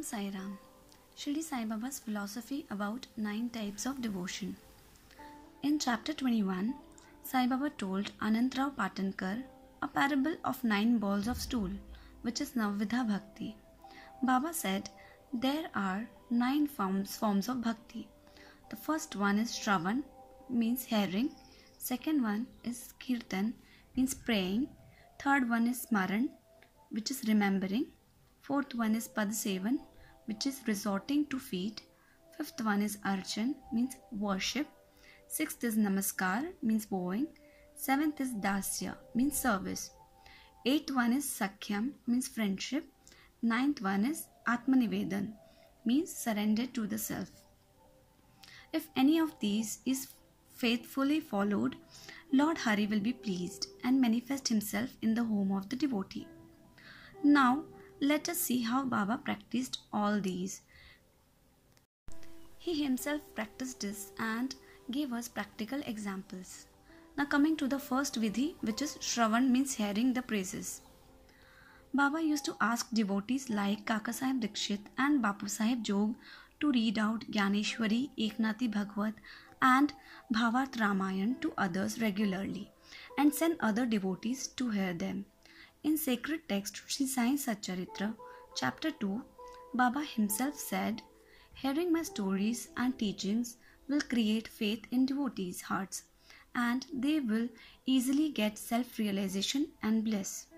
Om Sai Ram. Shri Sai Baba's philosophy about nine types of devotion. In chapter 21, Sai Baba told Anantrao Patankar a parable of nine balls of stool, which is Navvidha Bhakti. Baba said there are nine forms, forms of bhakti. The first one is Shravan, means hearing. Second one is Kirtan, means praying. Third one is Smaran, which is remembering. Fourth one is Padsevan, which is resorting to feet. Fifth one is Archan, means worship. Sixth is Namaskar, means bowing. Seventh is Dasya, means service. Eighth one is Sakhyam, means friendship. Ninth one is Atmanivedan, means surrender to the self. If any of these is faithfully followed, Lord Hari will be pleased and manifest himself in the home of the devotee. Now, let us see how Baba practiced all these. He himself practiced this and gave us practical examples. Now, coming to the first vidhi, which is Shravan, means hearing the praises. Baba used to ask devotees like Kaka Sahib Dikshit and Bapu Sahib Jog to read out Gyaneshwari, Eknathi Bhagwat, and Bhavarth Ramayan to others regularly and send other devotees to hear them. In sacred text Sri Sai Satcharitra, chapter 2, Baba himself said, Hearing my stories and teachings will create faith in devotees' hearts and they will easily get self realization and bliss.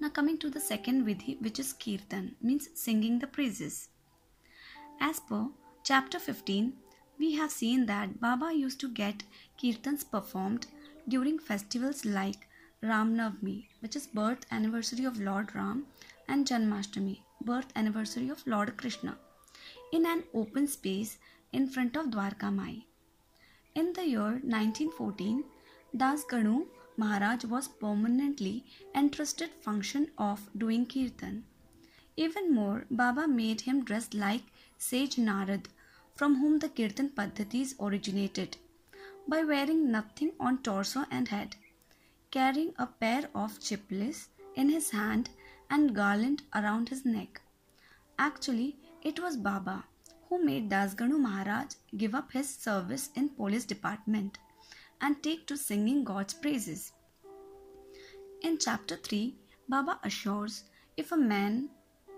Now, coming to the second vidhi, which is Kirtan, means singing the praises. As per chapter 15, we have seen that Baba used to get kirtans performed during festivals like Ram Navami, which is birth anniversary of Lord Ram, and Janmashtami, birth anniversary of Lord Krishna, in an open space in front of Dwarka Mai. In the year 1914, Das Ganu Maharaj was permanently entrusted function of doing kirtan. Even more, Baba made him dress like sage Narad, from whom the kirtan paddhatis originated, by wearing nothing on torso and head, carrying a pair of chiplis in his hand and garland around his neck. Actually, it was Baba who made Dasganu Maharaj give up his service in police department and take to singing God's praises. In chapter 3, Baba assures if a man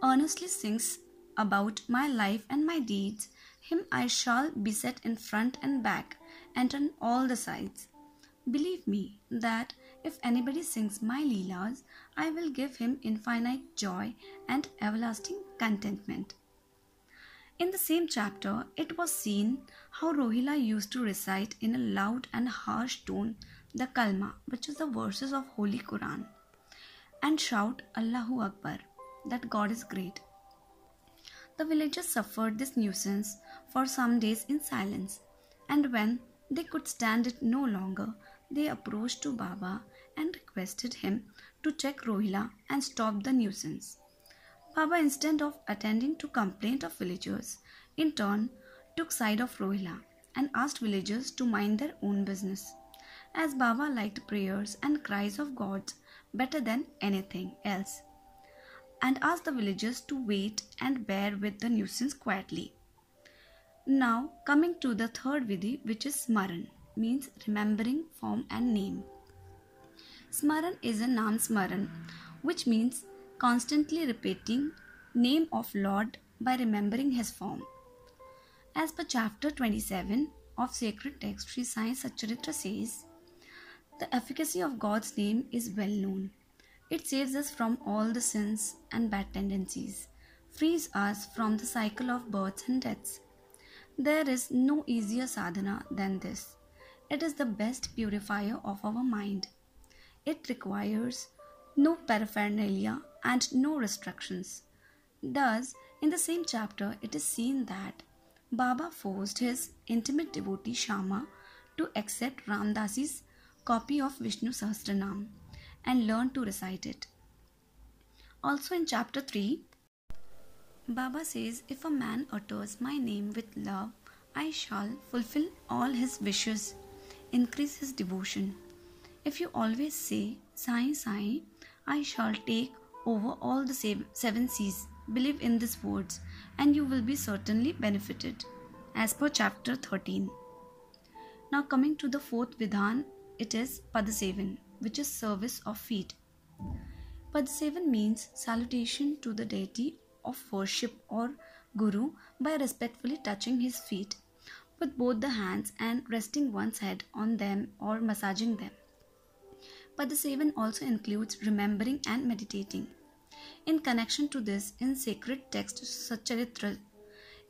earnestly sings about my life and my deeds, him I shall beset in front and back and on all the sides. Believe me that if anybody sings my Leelas, I will give him infinite joy and everlasting contentment. In the same chapter, it was seen how Rohila used to recite in a loud and harsh tone the Kalma, which is the verses of Holy Quran, and shout Allahu Akbar, that God is great. The villagers suffered this nuisance for some days in silence, and when they could stand it no longer, they approached to Baba and requested him to check Rohila and stop the nuisance. Baba, instead of attending to complaint of villagers, in turn took side of Rohila and asked villagers to mind their own business, as Baba liked prayers and cries of gods better than anything else, and asked the villagers to wait and bear with the nuisance quietly. Now, coming to the third vidhi, which is Smaran, means remembering form and name. Smaran is a Nam Smaran, which means constantly repeating name of Lord by remembering his form. As per chapter 27 of sacred text, Sri Sai Satcharitra says, The efficacy of God's name is well known. It saves us from all the sins and bad tendencies, frees us from the cycle of births and deaths. There is no easier sadhana than this. It is the best purifier of our mind. It requires no paraphernalia and no restrictions. Thus, in the same chapter, it is seen that Baba forced his intimate devotee Shama to accept Ramdasi's copy of Vishnu Sahasranam and learn to recite it. Also in chapter 3, Baba says, If a man utters my name with love, I shall fulfill all his wishes, increase his devotion. If you always say, Sai Sai, I shall take over all the seven seas, believe in these words and you will be certainly benefited. As per chapter 13. Now coming to the fourth Vidhan, it is Padasevan, which is service of feet. Padasevan means salutation to the deity of worship or guru by respectfully touching his feet with both the hands and resting one's head on them or massaging them. Padasevan also includes remembering and meditating. In connection to this, in sacred text Satcharitra,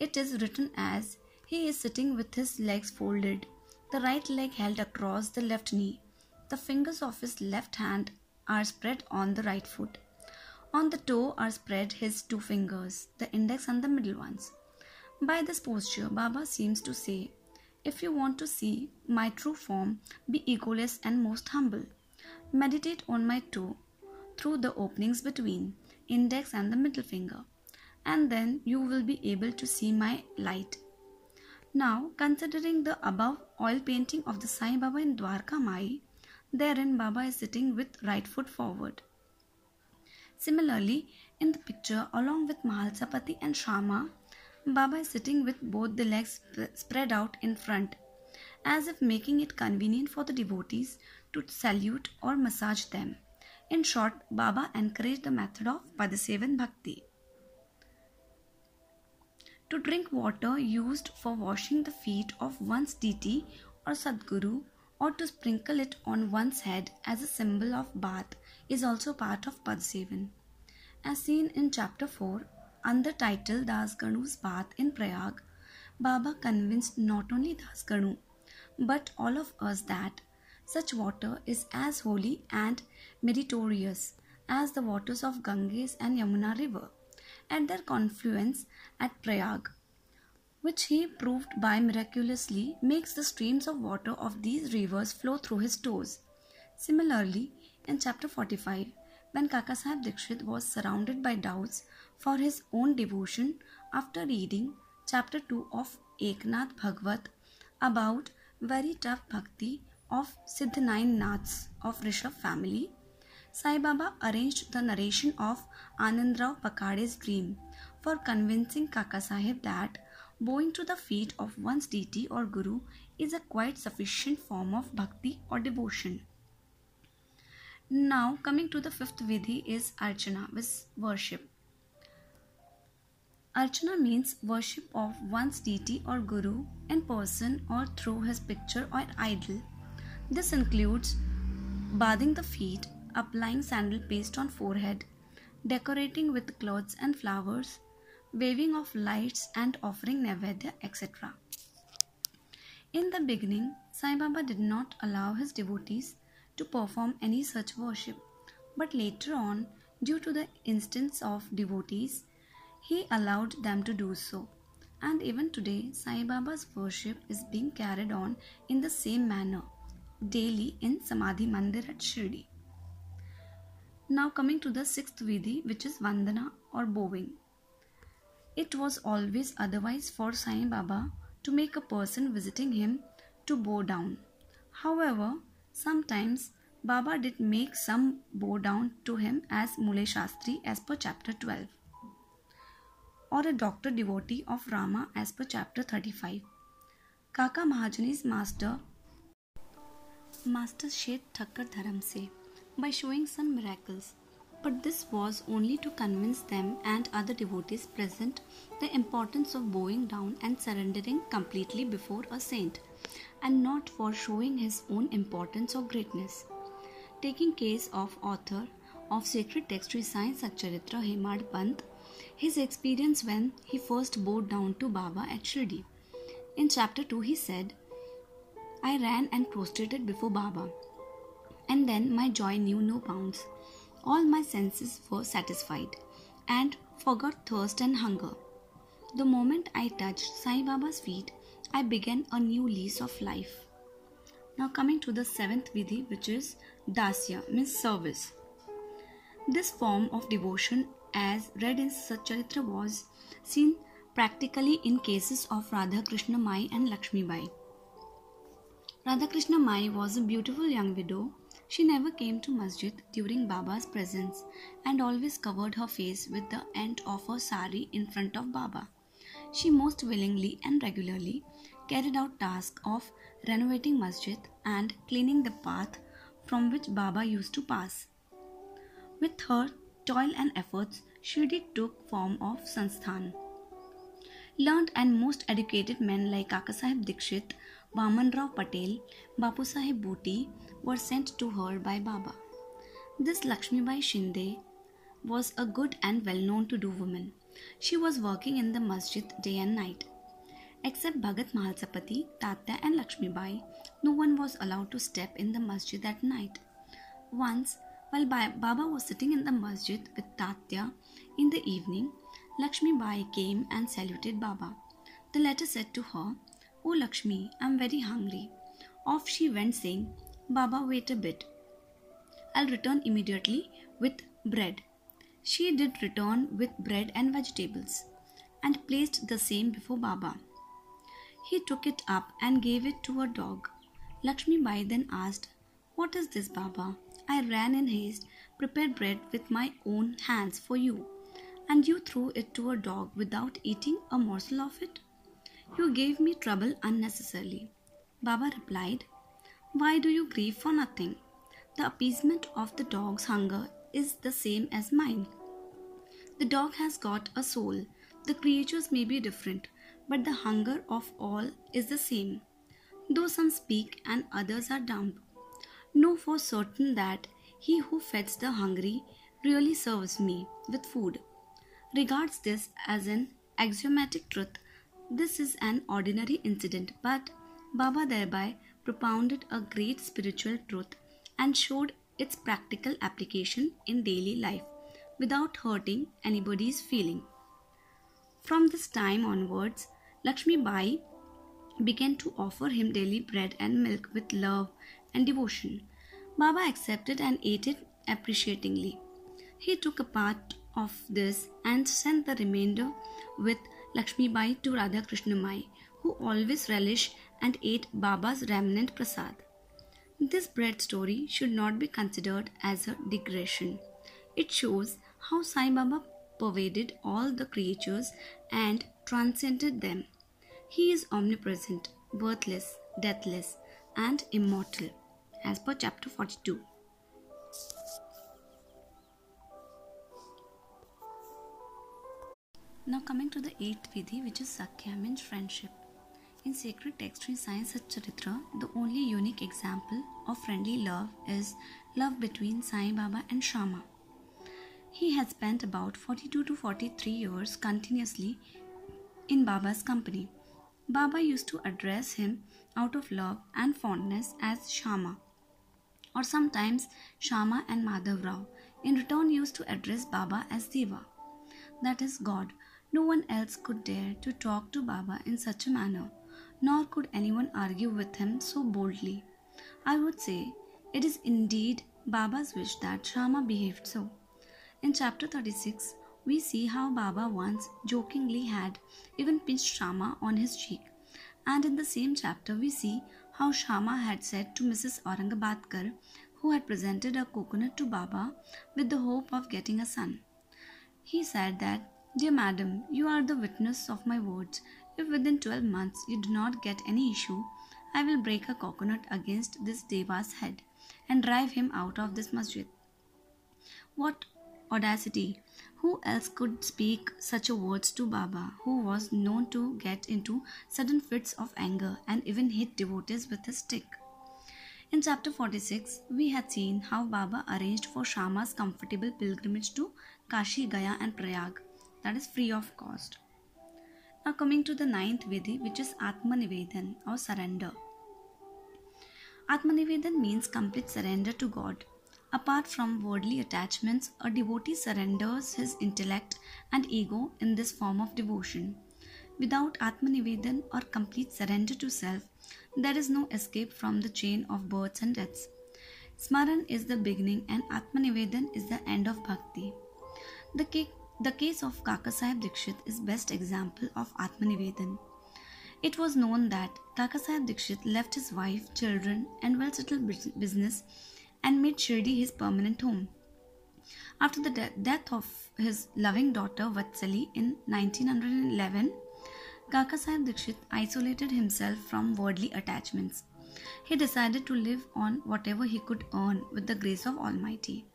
it is written as he is sitting with his legs folded, the right leg held across the left knee. The fingers of his left hand are spread on the right foot. On the toe are spread his two fingers, the index and the middle ones. By this posture, Baba seems to say, If you want to see my true form, be egoless and most humble. Meditate on my toe through the openings between index and the middle finger, and then you will be able to see my light. Now, considering the above oil painting of the Sai Baba in Dwarka Mai, therein Baba is sitting with right foot forward. Similarly, in the picture, along with Mahalsapati and Shama, Baba is sitting with both the legs spread out in front, as if making it convenient for the devotees to salute or massage them. In short, Baba encouraged the method of Padasevan Bhakti. To drink water used for washing the feet of one's deity or Sadguru or to sprinkle it on one's head as a symbol of bath is also part of Padasevan. As seen in chapter 4, under title Das Ganu's Bath in Prayag, Baba convinced not only Das Ganu but all of us that such water is as holy and meritorious as the waters of Ganges and Yamuna river at their confluence at Prayag, which he proved by miraculously makes the streams of water of these rivers flow through his toes. Similarly, in chapter 45, when Kakasaheb Dikshit was surrounded by doubts for his own devotion after reading chapter 2 of Eknath Bhagwat about very tough bhakti of Siddhanain Naths of Rishabh family, Sai Baba arranged the narration of Anandrao Pakade's dream for convincing Kaka Sahib that bowing to the feet of one's deity or guru is a quite sufficient form of bhakti or devotion. Now, coming to the fifth vidhi is Archana, which worship. Archana means worship of one's deity or guru in person or through his picture or idol. This includes bathing the feet, applying sandal paste on forehead, decorating with clothes and flowers, waving of lights and offering nevedya, etc. In the beginning, Sai Baba did not allow his devotees to perform any such worship, but later on, due to the instance of devotees, he allowed them to do so. And even today, Sai Baba's worship is being carried on in the same manner daily in Samadhi Mandir at Shirdi. Now coming to the sixth Vidhi, which is Vandana or bowing. It was always otherwise for Sai Baba to make a person visiting him to bow down. However, sometimes Baba did make some bow down to him as Mule Shastri as per chapter 12 or a doctor devotee of Rama as per chapter 35. Kaka Mahajani's master Master Shet Thakkar Dharam by showing some miracles. But this was only to convince them and other devotees present the importance of bowing down and surrendering completely before a saint, and not for showing his own importance or greatness. Taking case of author of sacred text Sai Satcharitra Hemad Pant, his experience when he first bowed down to Baba at Shirdi. In chapter 2, he said, I ran and prostrated before Baba, and then my joy knew no bounds. All my senses were satisfied and forgot thirst and hunger. The moment I touched Sai Baba's feet, I began a new lease of life. Now, coming to the seventh vidhi, which is dasya, means service. This form of devotion, as read in Satcharitra, was seen practically in cases of Radha Krishna Mai and Lakshmi Bai. Radhakrishna Mai was a beautiful young widow She never came to masjid during Baba's presence and always covered her face with the end of her sari in front of Baba. She most willingly and regularly carried out task of renovating masjid and cleaning the path from which Baba used to pass. With her toil and efforts, Shirdi took form of Sansthan. Learned and most educated men like Kakasaheb Dikshit, Vaman Rao Patel, Bapu Sahib Bhuti were sent to her by Baba. This Lakshmibai Shinde was a good and well known to do woman. She was working in the masjid day and night. Except Bhagat Mahalsapati, Tatya, and Lakshmibai, no one was allowed to step in the masjid at night. Once, while Baba was sitting in the masjid with Tatya in the evening, Lakshmi Bai came and saluted Baba. The latter said to her, Oh Lakshmi, I am very hungry. Off she went saying, Baba, wait a bit. I'll return immediately with bread. She did return with bread and vegetables and placed the same before Baba. He took it up and gave it to a dog. Lakshmi Bai then asked, What is this, Baba? I ran in haste, prepared bread with my own hands for you, and you threw it to a dog without eating a morsel of it? You gave me trouble unnecessarily. Baba replied, why do you grieve for nothing? The appeasement of the dog's hunger is the same as mine. The dog has got a soul. The creatures may be different, but the hunger of all is the same. Though some speak and others are dumb. Know for certain that he who feeds the hungry really serves me with food. Regards this as an axiomatic truth. This is an ordinary incident, but Baba thereby propounded a great spiritual truth and showed its practical application in daily life without hurting anybody's feeling. From this time onwards, Lakshmi Bai began to offer him daily bread and milk with love and devotion. Baba accepted and ate it appreciatingly. He took a part of this and sent the remainder with Lakshmi Bai to Radha Krishna Mai, who always relished and ate Baba's remnant prasad. This bread story should not be considered as a digression. It shows how Sai Baba pervaded all the creatures and transcended them. He is omnipresent, birthless, deathless, and immortal, as per chapter 42. Now, coming to the eighth Vidhi, which is Sakhya, means friendship. In sacred text in Sai Satcharitra, the only unique example of friendly love is love between Sai Baba and Shama. He had spent about 42 to 43 years continuously in Baba's company. Baba used to address him out of love and fondness as Shama, or sometimes Shama and Madhav Rao. In return, used to address Baba as Deva, that is God. No one else could dare to talk to Baba in such a manner nor could anyone argue with him so boldly. I would say it is indeed Baba's wish that Shama behaved so. In chapter 36, we see how Baba once jokingly had even pinched Shama on his cheek. And in the same chapter, we see how Shama had said to Mrs. Aurangabadkar, who had presented a coconut to Baba with the hope of getting a son. He said that, Dear madam, you are the witness of my words. If within 12 months you do not get any issue, I will break a coconut against this Deva's head and drive him out of this masjid. What audacity! Who else could speak such words to Baba, who was known to get into sudden fits of anger and even hit devotees with a stick? In chapter 46, we had seen how Baba arranged for Shama's comfortable pilgrimage to Kashi, Gaya, and Prayag, that is free of cost. Now coming to the ninth Vidhi, which is Atmanivedan or surrender. Atmanivedan means complete surrender to God. Apart from worldly attachments, a devotee surrenders his intellect and ego in this form of devotion. Without Atmanivedan or complete surrender to self, there is no escape from the chain of births and deaths. Smaran is the beginning and Atmanivedan is the end of bhakti. The the case of Kakasaheb Dikshit is best example of Atmanivedan. It was known that Kakasaheb Dikshit left his wife, children and well-settled business and made Shirdi his permanent home. After the de- death of his loving daughter Vatsali in 1911, Kaka Sahib Dikshit isolated himself from worldly attachments. He decided to live on whatever he could earn with the grace of Almighty.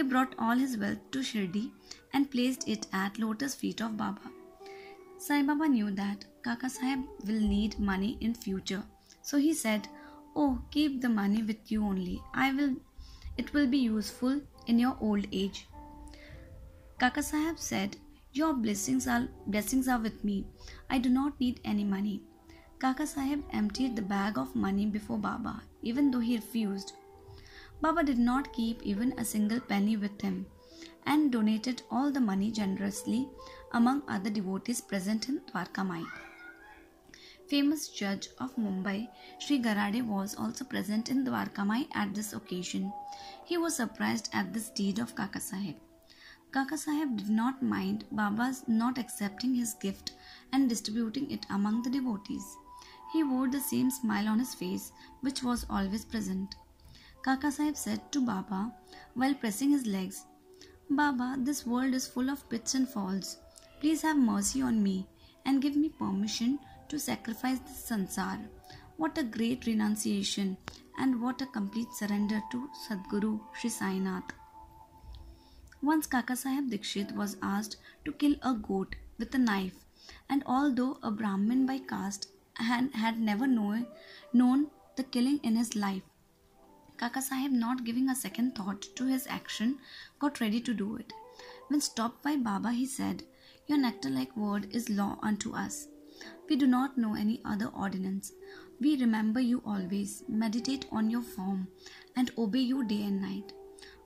He brought all his wealth to Shirdi and placed it at lotus feet of Baba. Sai Baba knew that Kaka Sahib will need money in future, so he said, "Oh, keep the money with you only. I will. It will be useful in your old age." Kaka Sahib said, "Your blessings are blessings are with me. I do not need any money." Kaka Sahib emptied the bag of money before Baba, even though he refused. Baba did not keep even a single penny with him and donated all the money generously among other devotees present in Dwarkamai. Famous judge of Mumbai, Sri Garade was also present in Dwarkamai at this occasion. He was surprised at this deed of Kaka Sahib. Kaka Sahib did not mind Baba's not accepting his gift and distributing it among the devotees. He wore the same smile on his face which was always present. Kaka Sahib said to Baba while pressing his legs, Baba, this world is full of pits and falls. Please have mercy on me and give me permission to sacrifice this sansar. What a great renunciation and what a complete surrender to Sadguru Sri Sainath. Once Kaka Sahib Dikshit was asked to kill a goat with a knife, and although a Brahmin by caste and had never know, known the killing in his life, Kaka Sahib, not giving a second thought to his action, got ready to do it. When stopped by Baba, he said, Your nectar like word is law unto us. We do not know any other ordinance. We remember you always, meditate on your form, and obey you day and night.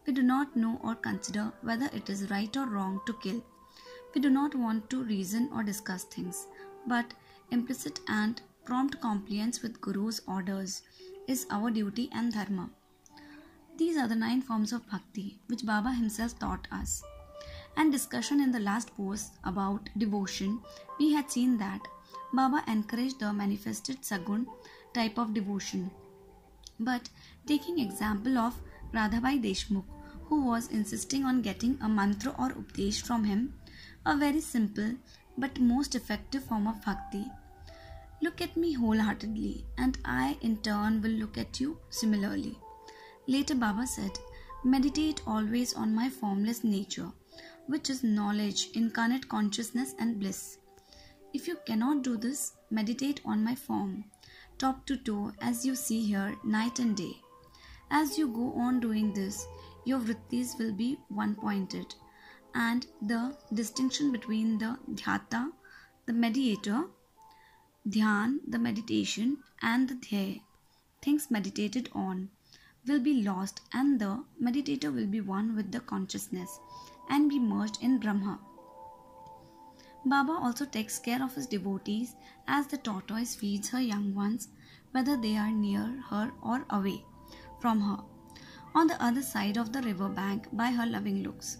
We do not know or consider whether it is right or wrong to kill. We do not want to reason or discuss things, but implicit and prompt compliance with Guru's orders is our duty and dharma. These are the nine forms of bhakti which Baba himself taught us. And discussion in the last post about devotion, we had seen that Baba encouraged the manifested sagun type of devotion. But taking example of Radhabai Deshmukh, who was insisting on getting a mantra or updesh from him, a very simple but most effective form of bhakti. Look at me wholeheartedly, and I in turn will look at you similarly. Later, Baba said, Meditate always on my formless nature, which is knowledge, incarnate consciousness, and bliss. If you cannot do this, meditate on my form, top to toe, as you see here, night and day. As you go on doing this, your vrittis will be one pointed, and the distinction between the dhyata, the mediator, dhyan, the meditation, and the dhya, things meditated on, will be lost and the meditator will be one with the consciousness and be merged in Brahma. Baba also takes care of his devotees as the tortoise feeds her young ones, whether they are near her or away from her, on the other side of the river bank by her loving looks.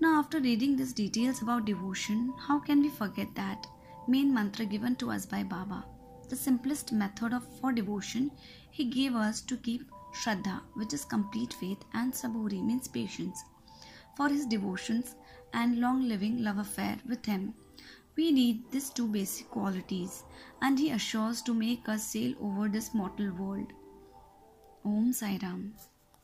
Now, after reading these details about devotion, how can we forget that main mantra given to us by Baba? The simplest method of for devotion he gave us to keep Shraddha, which is complete faith, and Saburi means patience. For his devotions and long living love affair with him, we need these two basic qualities, and he assures to make us sail over this mortal world. Om Sai Ram.